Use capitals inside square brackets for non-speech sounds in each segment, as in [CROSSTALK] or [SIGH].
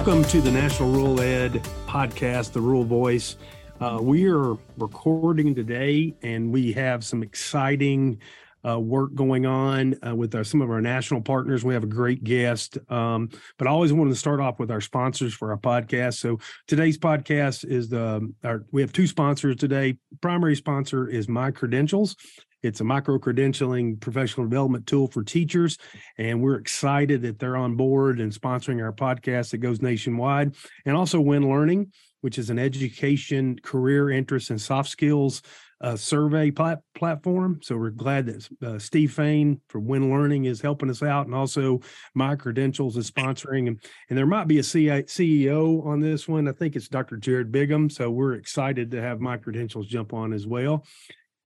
Welcome to the National Rural Ed podcast, The Rural Voice. Uh, we are recording today and we have some exciting uh, work going on uh, with our, some of our national partners. We have a great guest, um, but I always wanted to start off with our sponsors for our podcast. So today's podcast is the our, we have two sponsors today. Primary sponsor is My Credentials. It's a micro credentialing professional development tool for teachers. And we're excited that they're on board and sponsoring our podcast that goes nationwide. And also Win Learning, which is an education, career interest, and soft skills uh, survey plat- platform. So we're glad that uh, Steve Fain from Win Learning is helping us out, and also My Credentials is sponsoring. And, and there might be a CEO on this one. I think it's Dr. Jared Bigham. So we're excited to have My Credentials jump on as well.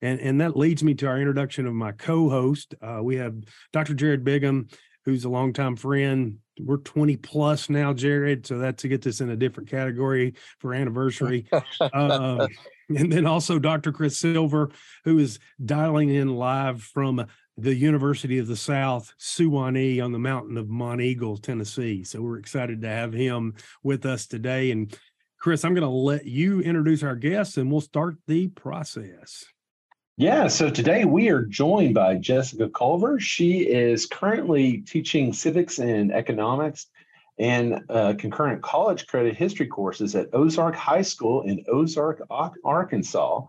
And, and that leads me to our introduction of my co-host. Uh, we have Dr. Jared Bigham, who's a longtime friend. We're 20 plus now, Jared. So that's to get this in a different category for anniversary. uh, [LAUGHS] and then also Dr. Chris Silver, who is dialing in live from the University of the South, Sewanee on the mountain of Monteagle, Tennessee. So we're excited to have him with us today. And Chris, I'm going to let you introduce our guests and we'll start the process. Yeah, so today we are joined by Jessica Culver. She is currently teaching civics and economics and uh, concurrent college credit history courses at Ozark High School in Ozark, Arkansas.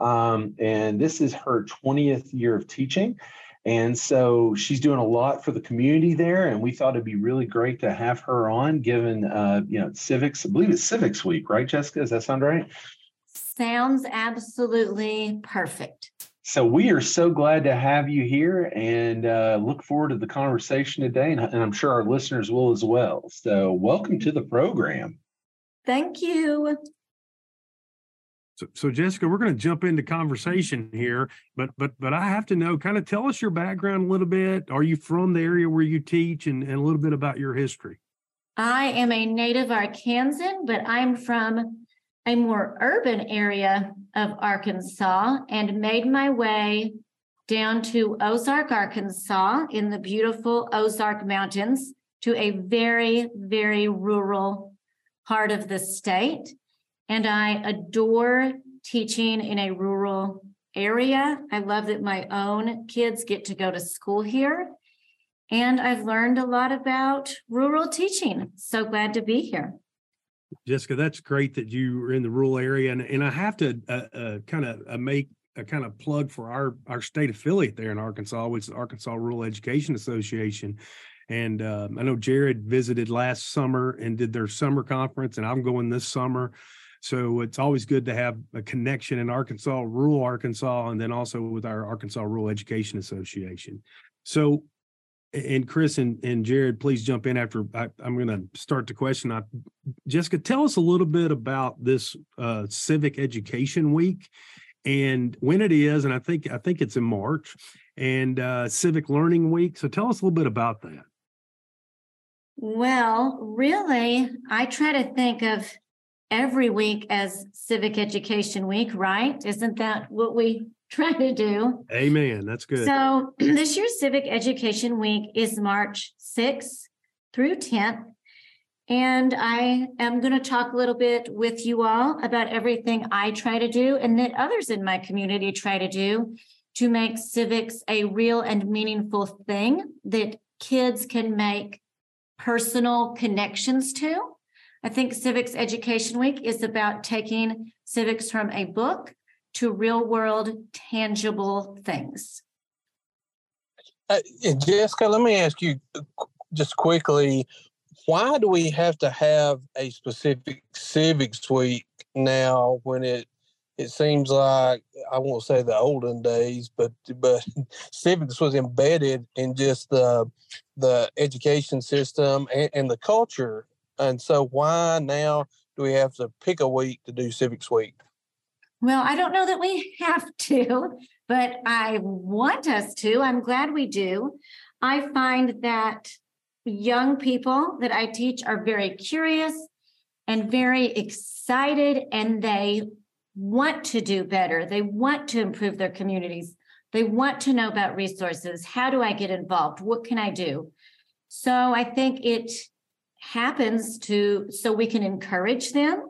Um, and this is her 20th year of teaching. And so she's doing a lot for the community there. And we thought it'd be really great to have her on, given, uh, you know, civics, I believe it's Civics Week, right, Jessica? Does that sound right? Sounds absolutely perfect. So we are so glad to have you here and uh, look forward to the conversation today, and, and I'm sure our listeners will as well. So welcome to the program. Thank you. So, so Jessica, we're going to jump into conversation here, but but but I have to know, kind of tell us your background a little bit. Are you from the area where you teach, and, and a little bit about your history? I am a native Arkansan, but I'm from a more urban area of Arkansas and made my way down to Ozark, Arkansas, in the beautiful Ozark Mountains, to a very, very rural part of the state. And I adore teaching in a rural area. I love that my own kids get to go to school here. And I've learned a lot about rural teaching. So glad to be here. Jessica, that's great that you are in the rural area, and and I have to uh, uh, kind of uh, make a kind of plug for our our state affiliate there in Arkansas, which is Arkansas Rural Education Association. And um, I know Jared visited last summer and did their summer conference, and I'm going this summer. So it's always good to have a connection in Arkansas, rural Arkansas, and then also with our Arkansas Rural Education Association. So and Chris and, and Jared, please jump in after I, am going to start the question. I, Jessica, tell us a little bit about this uh, Civic Education Week and when it is. And I think I think it's in March and uh, Civic Learning Week. So tell us a little bit about that. Well, really, I try to think of every week as Civic Education Week, right? Isn't that what we try to do. Amen. That's good. So [CLEARS THROAT] this year's Civic Education Week is March 6th through 10th. And I am going to talk a little bit with you all about everything I try to do and that others in my community try to do to make civics a real and meaningful thing that kids can make personal connections to. I think Civics Education Week is about taking civics from a book to real world tangible things. Uh, Jessica, let me ask you just quickly why do we have to have a specific civics week now when it it seems like I won't say the olden days, but but [LAUGHS] civics was embedded in just the the education system and, and the culture. And so why now do we have to pick a week to do civics week? Well, I don't know that we [LAUGHS] have to, but I want us to. I'm glad we do. I find that young people that I teach are very curious and very excited, and they want to do better. They want to improve their communities. They want to know about resources. How do I get involved? What can I do? So I think it happens to so we can encourage them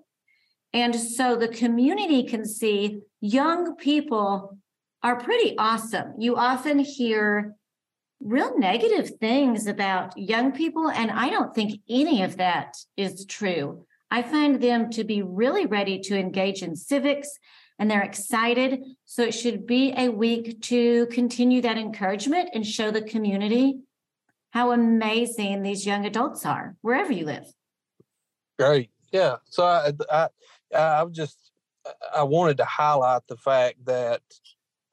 and so the community can see young people are pretty awesome. You often hear real negative things about young people, and I don't think any of that is true. I find them to be really ready to engage in civics and they're excited. So it should be a week to continue that encouragement and show the community how amazing these young adults are, wherever you live. Great. Yeah. So I, I, I just, I wanted to highlight the fact that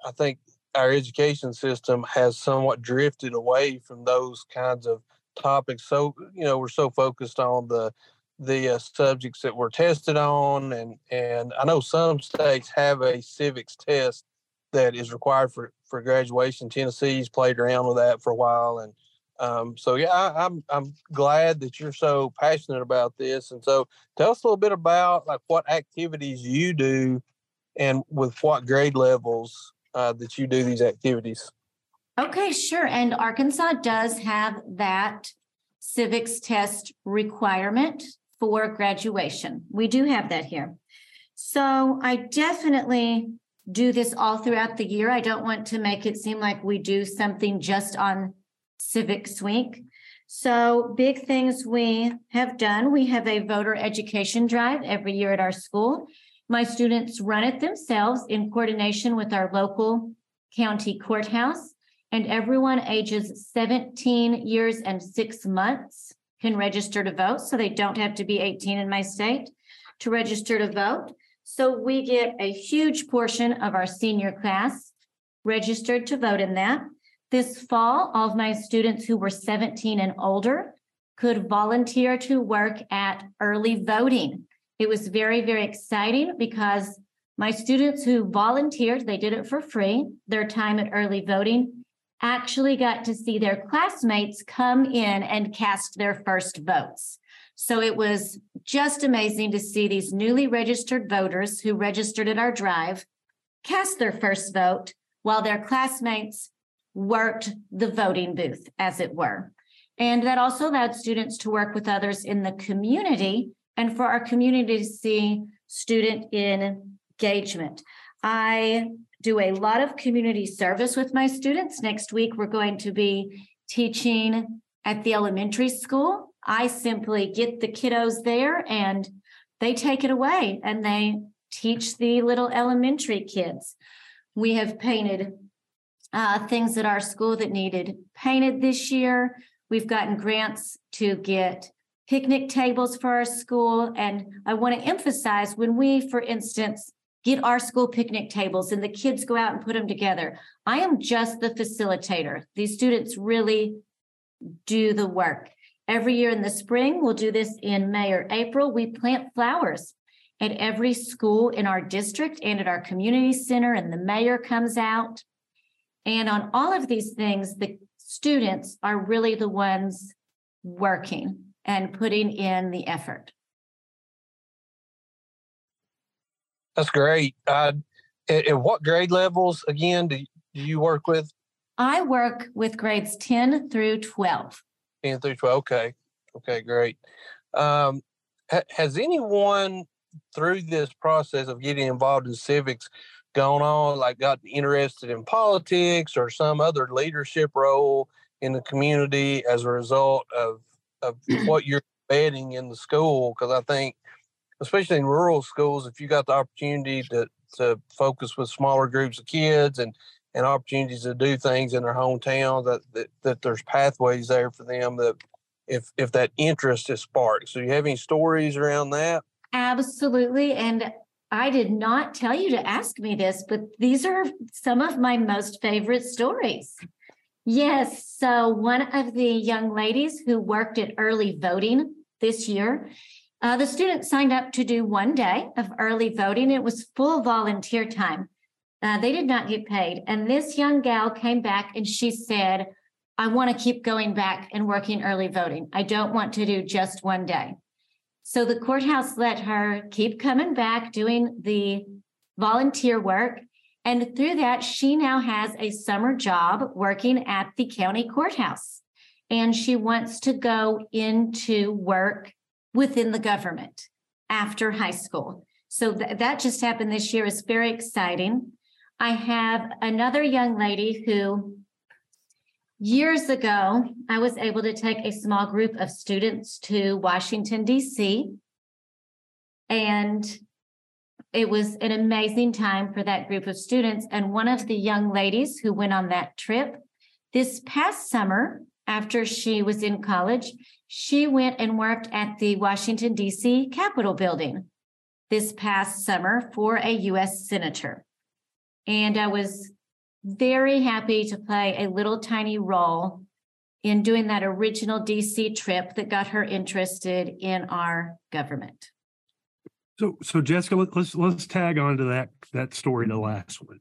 I think our education system has somewhat drifted away from those kinds of topics. So, you know, we're so focused on the, the uh, subjects that we're tested on and and I know some states have a civics test that is required for for graduation Tennessee's played around with that for a while and um, so yeah, I, am I'm, I'm glad that you're so passionate about this. And so tell us a little bit about like what activities you do and with what grade levels uh, that you do these activities. Okay, sure. And Arkansas does have that civics test requirement for graduation. We do have that here. So I definitely do this all throughout the year. I don't want to make it seem like we do something just on Civics Week. So, big things we have done we have a voter education drive every year at our school. My students run it themselves in coordination with our local county courthouse, and everyone ages 17 years and six months can register to vote. So, they don't have to be 18 in my state to register to vote. So, we get a huge portion of our senior class registered to vote in that. This fall, all of my students who were 17 and older could volunteer to work at early voting. It was very, very exciting because my students who volunteered, they did it for free, their time at early voting, actually got to see their classmates come in and cast their first votes. So it was just amazing to see these newly registered voters who registered at our drive cast their first vote while their classmates worked the voting booth, as it were. And that also allowed students to work with others in the community and for our community to see student engagement. I do a lot of community service with my students. Next week, we're going to be teaching at the elementary school. I simply get the kiddos there and they take it away and they teach the little elementary kids. We have painted uh, things at our school that needed painted this year. We've gotten grants to get picnic tables for our school. And I want to emphasize when we, for instance, get our school picnic tables and the kids go out and put them together, I am just the facilitator. These students really do the work. Every year in the spring, we'll do this in May or April. We plant flowers at every school in our district and at our community center, and the mayor comes out and on all of these things, the students are really the ones working and putting in the effort. That's great. Uh, at, at what grade levels again do, do you work with? I work with grades 10 through 12. 10 through 12. Okay. Okay, great. Um, ha- has anyone through this process of getting involved in civics gone on, like got interested in politics or some other leadership role in the community as a result of of [CLEARS THROAT] what you're embedding in the school? Because I think, especially in rural schools, if you got the opportunity to to focus with smaller groups of kids and and opportunities to do things in their hometown, that that, that there's pathways there for them that if if that interest is sparked. So you have any stories around that? Absolutely. And I did not tell you to ask me this, but these are some of my most favorite stories. Yes. So, one of the young ladies who worked at early voting this year, uh, the students signed up to do one day of early voting. It was full volunteer time. Uh, they did not get paid. And this young gal came back and she said, I want to keep going back and working early voting. I don't want to do just one day. So the courthouse let her keep coming back doing the volunteer work. And through that, she now has a summer job working at the county courthouse. and she wants to go into work within the government after high school. So th- that just happened this year. It's very exciting. I have another young lady who years ago, I was able to take a small group of students to Washington, D.C. And it was an amazing time for that group of students. And one of the young ladies who went on that trip this past summer, after she was in college, she went and worked at the Washington, D.C. Capitol building this past summer for a U.S. Senator. And I was very happy to play a little tiny role in doing that original DC trip that got her interested in our government. So, so Jessica, let, us let's tag on to that that story, the last one.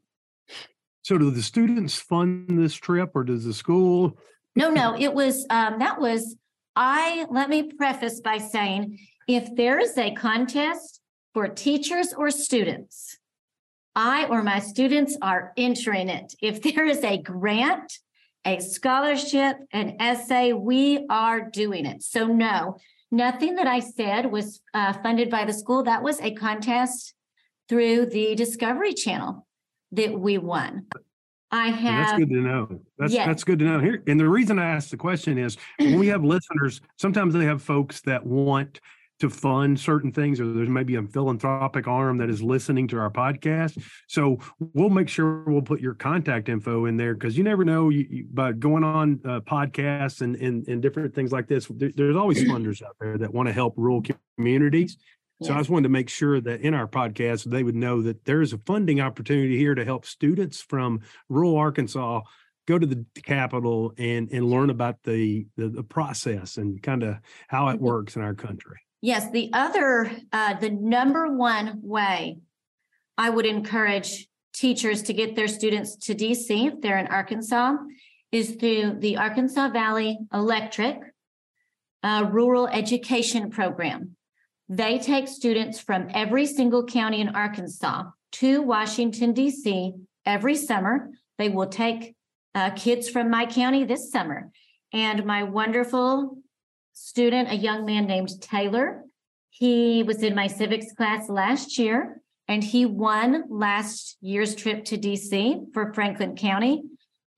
So, do the students fund this trip, or does the school? No, no, it was um, that was. I let me preface by saying, if there is a contest for teachers or students, I or my students are entering it. If there is a grant, a scholarship, an essay, we are doing it. So no, Nothing that I said was uh, funded by the school. That was a contest through the Discovery Channel that we won. I have. That's good to know. That's yes. that's good to know here. And the reason I asked the question is when we have listeners, sometimes they have folks that want to fund certain things, or there's maybe a philanthropic arm that is listening to our podcast. So we'll make sure we'll put your contact info in there because you never know you, you, by going on uh, podcasts and, and, and different things like this. There, there's always [CLEARS THROAT] funders out there that want to help rural communities. So I just wanted to make sure that in our podcast they would know that there is a funding opportunity here to help students from rural Arkansas go to the capital and and learn about the the, the process and kind of how it mm-hmm. works in our country. Yes, the other, uh, the number one way I would encourage teachers to get their students to DC if they're in Arkansas is through the Arkansas Valley Electric uh, Rural Education Program. They take students from every single county in Arkansas to Washington, D.C. every summer. They will take uh, kids from my county this summer. And my wonderful student, a young man named Taylor. He was in my civics class last year and he won last year's trip to DC for Franklin County.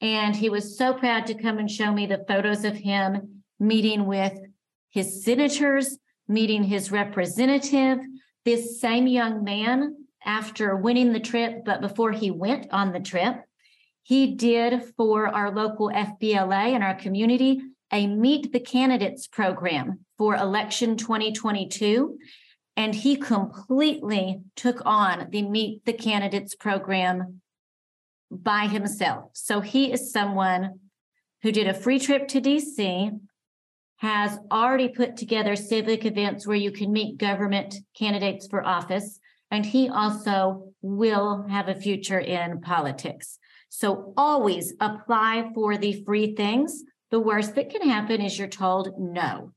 And he was so proud to come and show me the photos of him meeting with his senators, meeting his representative. This same young man, after winning the trip, but before he went on the trip, he did for our local FBLA and our community a Meet the Candidates program for election 2022. And he completely took on the Meet the Candidates program by himself. So he is someone who did a free trip to DC, has already put together civic events where you can meet government candidates for office, and he also will have a future in politics. So always apply for the free things the worst that can happen is you're told no.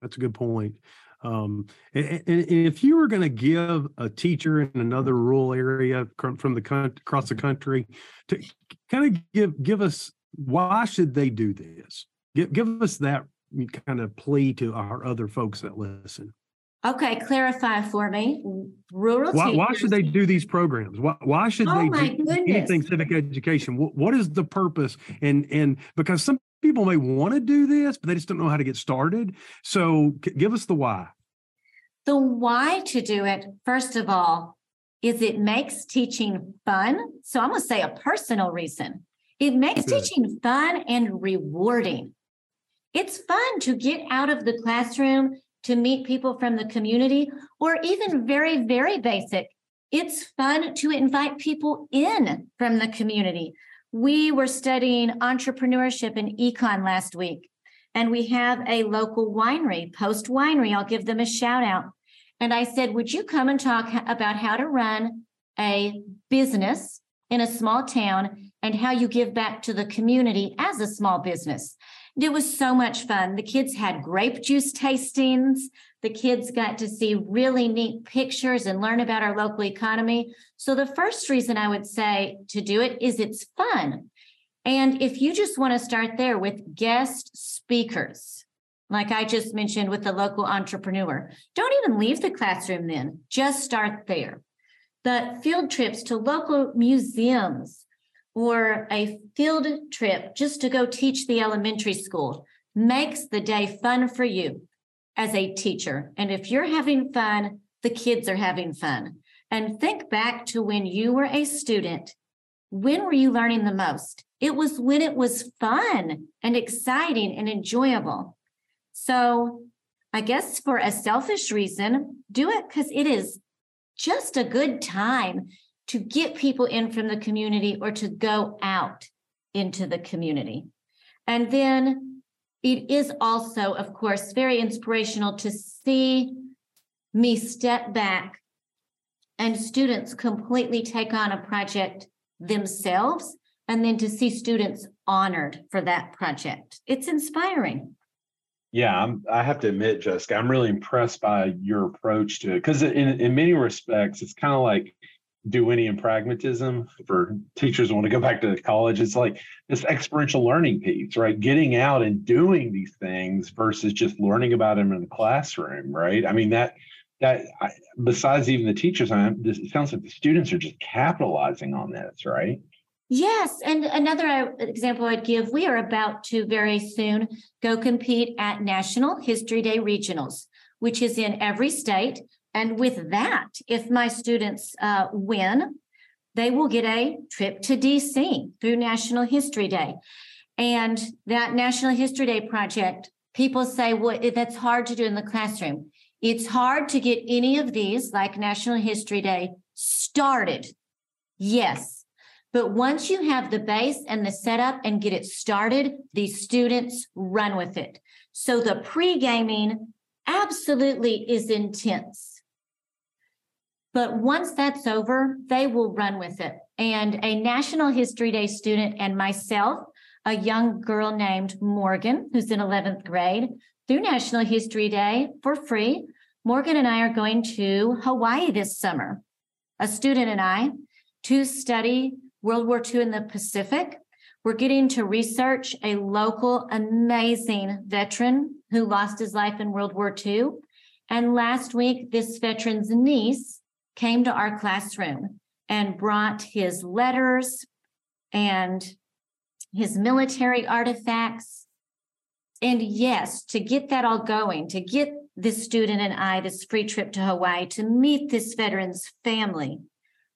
That's a good point. Um, and, and if you were going to give a teacher in another rural area from the across the country to kind of give give us why should they do this? Give give us that kind of plea to our other folks that listen. Okay, clarify for me. Rural why, why should they do these programs? Why, why should oh they do goodness. anything civic education? What, what is the purpose? And and because some people may want to do this, but they just don't know how to get started. So give us the why. The why to do it, first of all, is it makes teaching fun. So I'm going to say a personal reason. It makes Good. teaching fun and rewarding. It's fun to get out of the classroom to meet people from the community, or even very, very basic. It's fun to invite people in from the community. We were studying entrepreneurship and econ last week, and we have a local winery, Post Winery. I'll give them a shout out. And I said, Would you come and talk about how to run a business in a small town and how you give back to the community as a small business? It was so much fun. The kids had grape juice tastings. The kids got to see really neat pictures and learn about our local economy. So, the first reason I would say to do it is it's fun. And if you just want to start there with guest speakers, like I just mentioned with the local entrepreneur, don't even leave the classroom then, just start there. The field trips to local museums or a field trip just to go teach the elementary school makes the day fun for you as a teacher. And if you're having fun, the kids are having fun. And think back to when you were a student. When were you learning the most? It was when it was fun and exciting and enjoyable. So, I guess for a selfish reason, do it because it is just a good time to get people in from the community or to go out into the community. And then it is also, of course, very inspirational to see me step back and students completely take on a project themselves and then to see students honored for that project. It's inspiring. Yeah, I'm, I have to admit, Jessica, I'm really impressed by your approach to it because in, in many respects, it's kind of like Deweynian pragmatism for teachers want to go back to college. It's like this experiential learning piece, right? Getting out and doing these things versus just learning about them in the classroom, right? I mean that that I, besides even the teachers, I, it sounds like the students are just capitalizing on this, right? Yes. And another uh, example I'd give we are about to very soon go compete at National History Day Regionals, which is in every state. And with that, if my students uh, win, they will get a trip to DC through National History Day. And that National History Day project, people say, well, that's hard to do in the classroom. It's hard to get any of these, like National History Day, started. Yes. But once you have the base and the setup and get it started, the students run with it. So the pre gaming absolutely is intense. But once that's over, they will run with it. And a National History Day student and myself, a young girl named Morgan, who's in 11th grade, through National History Day for free. Morgan and I are going to Hawaii this summer, a student and I, to study World War II in the Pacific. We're getting to research a local amazing veteran who lost his life in World War II. And last week, this veteran's niece came to our classroom and brought his letters and his military artifacts and yes, to get that all going, to get this student and I this free trip to Hawaii to meet this veteran's family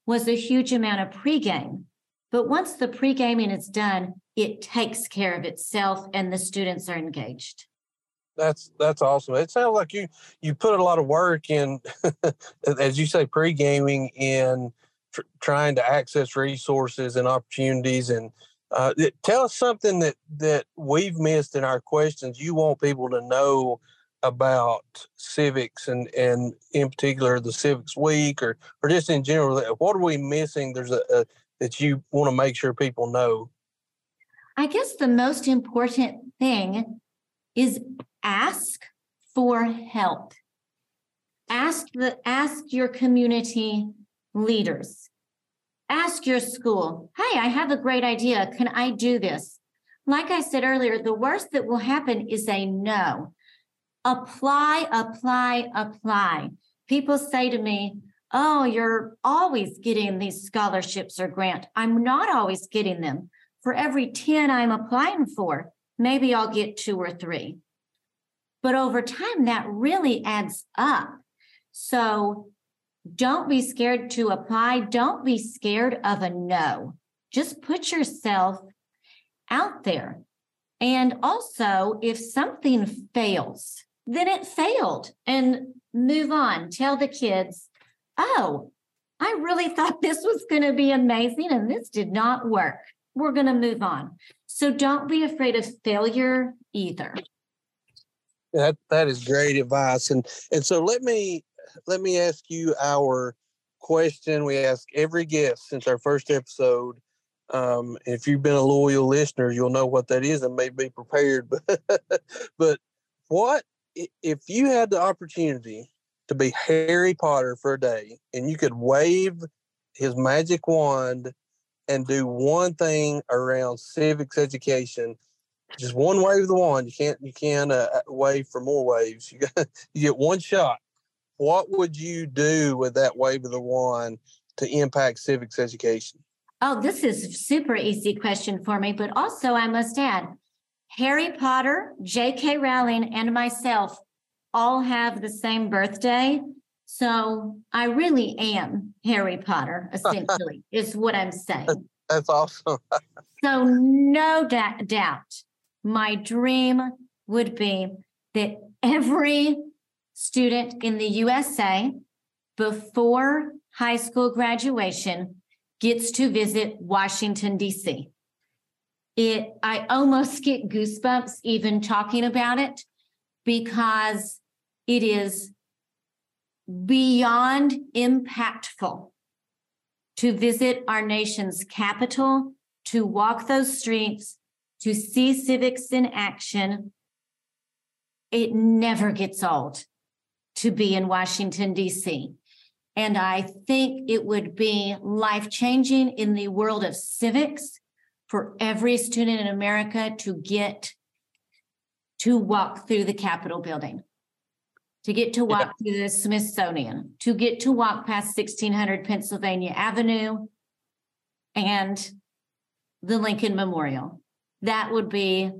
was a huge amount of pregame. But once the pre-gaming is done, it takes care of itself and the students are engaged. That's that's awesome. It sounds like you you put a lot of work in, [LAUGHS] as you say, pre-gaming in tr- trying to access resources and opportunities and uh, tell us something that that we've missed in our questions. You want people to know about civics and and in particular the civics week or or just in general. What are we missing? There's a, a that you want to make sure people know. I guess the most important thing is ask for help. Ask the ask your community leaders Ask your school, hey, I have a great idea. Can I do this? Like I said earlier, the worst that will happen is a no. Apply, apply, apply. People say to me, Oh, you're always getting these scholarships or grant. I'm not always getting them. For every 10 I'm applying for, maybe I'll get two or three. But over time, that really adds up. So don't be scared to apply. Don't be scared of a no. Just put yourself out there. And also, if something fails, then it failed and move on. Tell the kids, oh, I really [LAUGHS] thought this was going to be amazing and this did not work. We're going to move on. So don't be afraid of failure either. That that is great advice. And and so let me let me ask you our question we ask every guest since our first episode. Um, if you've been a loyal listener, you'll know what that is and may be prepared. [LAUGHS] But, but what if you had the opportunity to be Harry Potter for a day and you could wave his magic wand and do one thing around civics education, just one wave of the wand. You can't you can't uh, uh wave for more waves. You got [LAUGHS] you get one shot. What would you do with that wave of the wand to impact civics education? Oh, this is a super easy question for me, but also I must add, Harry Potter, J.K. Rowling, and myself all have the same birthday. So I really am Harry Potter, [LAUGHS] essentially, is what I'm saying. That's awesome. [LAUGHS] so no da- doubt, my dream would be that every student in the USA before high school graduation gets to visit Washington, D.C. It, I almost get goosebumps even talking about it because it is beyond impactful to visit our nation's capital, to walk those streets, to see civics in action. It never gets old to be in Washington, D.C. And I think it would be life changing in the world of civics for every student in America to get to walk through the Capitol building, to get to walk yeah. through the Smithsonian, to get to walk past 1600 Pennsylvania Avenue and the Lincoln Memorial. That would be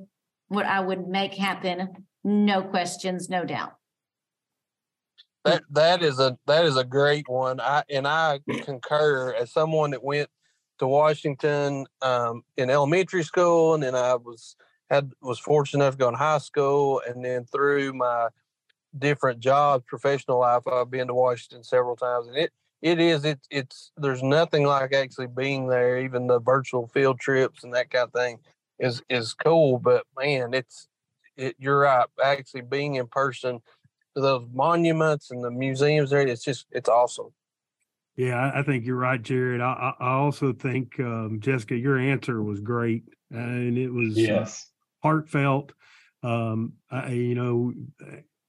what I would make happen. No questions, no doubt. That that is a that is a great one. I and I concur as someone that went to Washington um, in elementary school, and then I was had was fortunate enough to go in high school, and then through my different jobs, professional life, I've been to Washington several times, and it it is it's it's there's nothing like actually being there. Even the virtual field trips and that kind of thing is is cool, but man, it's it. You're right. Actually, being in person to those monuments and the museums there. It's just it's awesome. Yeah, I think you're right, Jared. I, I also think um, Jessica, your answer was great, and it was uh, yes uh, heartfelt. Um, I, you know,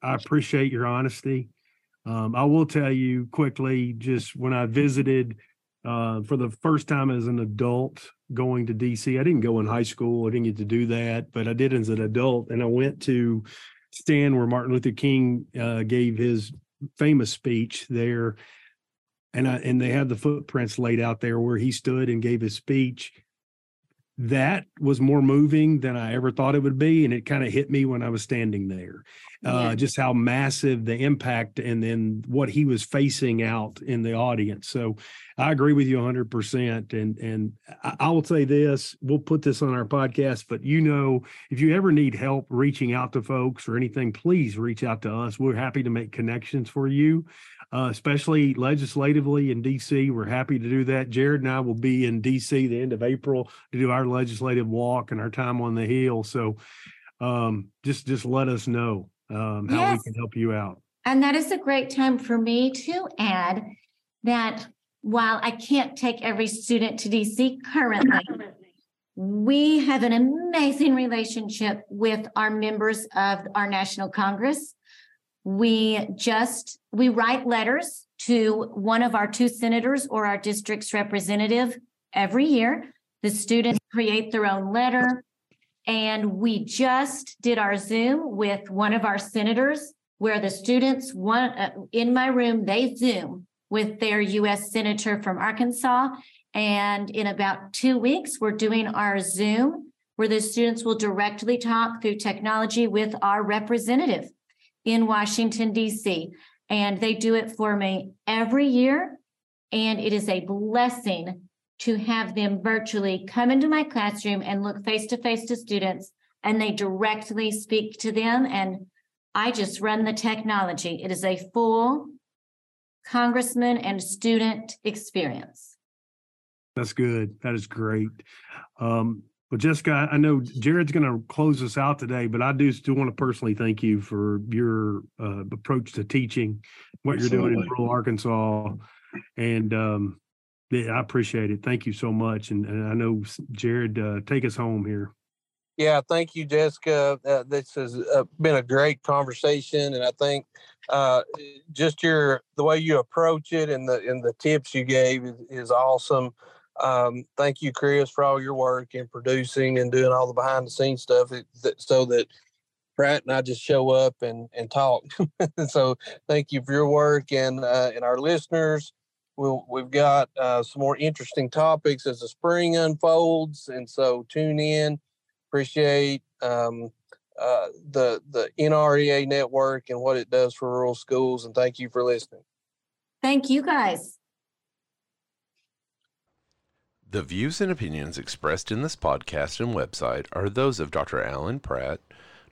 I appreciate your honesty. Um, I will tell you quickly, just when I visited uh, for the first time as an adult going to DC, I didn't go in high school. I didn't get to do that, but I did as an adult, and I went to stand where Martin Luther King uh, gave his famous speech there, and I, and they had the footprints laid out there where he stood and gave his speech. That was more moving than I ever thought it would be, and it kind of hit me when I was standing there. Uh, yeah. Just how massive the impact, and then what he was facing out in the audience. So, I agree with you 100. percent And and I, I will say this: we'll put this on our podcast. But you know, if you ever need help reaching out to folks or anything, please reach out to us. We're happy to make connections for you uh, especially legislatively in DC. We're happy to do that. Jared and I will be in DC the end of April to do our legislative walk and our time on the Hill. So um, just just let us know um, how yes. we can help you out. And that is a great time for me to add that while I can't take every student to DC currently, we have an amazing relationship with our members of our National Congress. We just we write letters to one of our two senators or our district's representative every year. The students create their own letter. And we just did our Zoom with one of our senators where the students one uh, in my room they Zoom with their US senator from Arkansas and in about 2 weeks we're doing our Zoom where the students will directly talk through technology with our representative in Washington, D.C. And they do it for me every year. And it is a blessing to have them virtually come into my classroom and look face to face to students and they directly speak to them. And I just run the technology. It is a full congressman and student experience. That's good. That is great. Um, well, Jessica, I know Jared's going to close us out today, but I do still want to personally thank you for your uh, approach to teaching, what Absolutely. you're doing in rural Arkansas, and um, yeah, I appreciate it. Thank you so much, and, and I know Jared, uh, take us home here. Yeah, thank you, Jessica. Uh, this has uh, been a great conversation, and I think uh, just your the way you approach it and the and the tips you gave is, is awesome. Um, thank you, Chris, for all your work in producing and doing all the behind the scenes stuff that, so that Pratt and I just show up and, and talk. [LAUGHS] so thank you for your work and, uh, and our listeners. We'll, we've got uh, some more interesting topics as the spring unfolds. And so tune in. Appreciate um, uh, the, the NREA network and what it does for rural schools. And thank you for listening. Thank you guys. The views and opinions expressed in this podcast and website are those of Dr. Alan Pratt,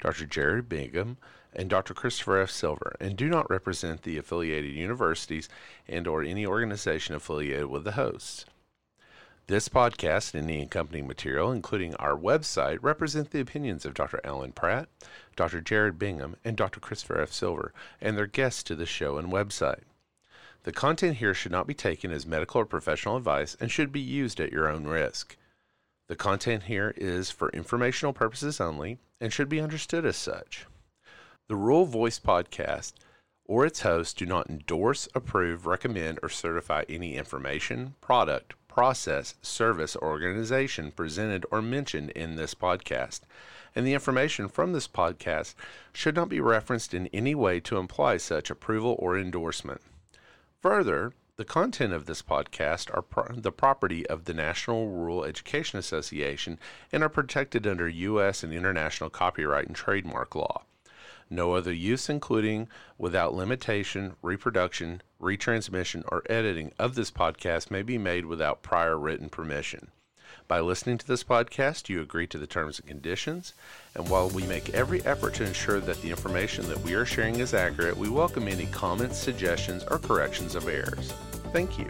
Dr. Jared Bigham, and Dr. Christopher F. Silver, and do not represent the affiliated universities and or any organization affiliated with the hosts. This podcast and the accompanying material, including our website, represent the opinions of Dr. Alan Pratt, Dr. Jared Bigham, and Dr. Christopher F. Silver, and their guests to the show and website. The content here should not be taken as medical or professional advice and should be used at your own risk. The content here is for informational purposes only and should be understood as such. The Rural Voice podcast or its hosts do not endorse, approve, recommend, or certify any information, product, process, service, or organization presented or mentioned in this podcast, and the information from this podcast should not be referenced in any way to imply such approval or endorsement. Further, the content of this podcast are pro- the property of the National Rural Education Association and are protected under U.S. and international copyright and trademark law. No other use, including without limitation, reproduction, retransmission, or editing of this podcast may be made without prior written permission. By listening to this podcast, you agree to the terms and conditions. And while we make every effort to ensure that the information that we are sharing is accurate, we welcome any comments, suggestions, or corrections of errors. Thank you.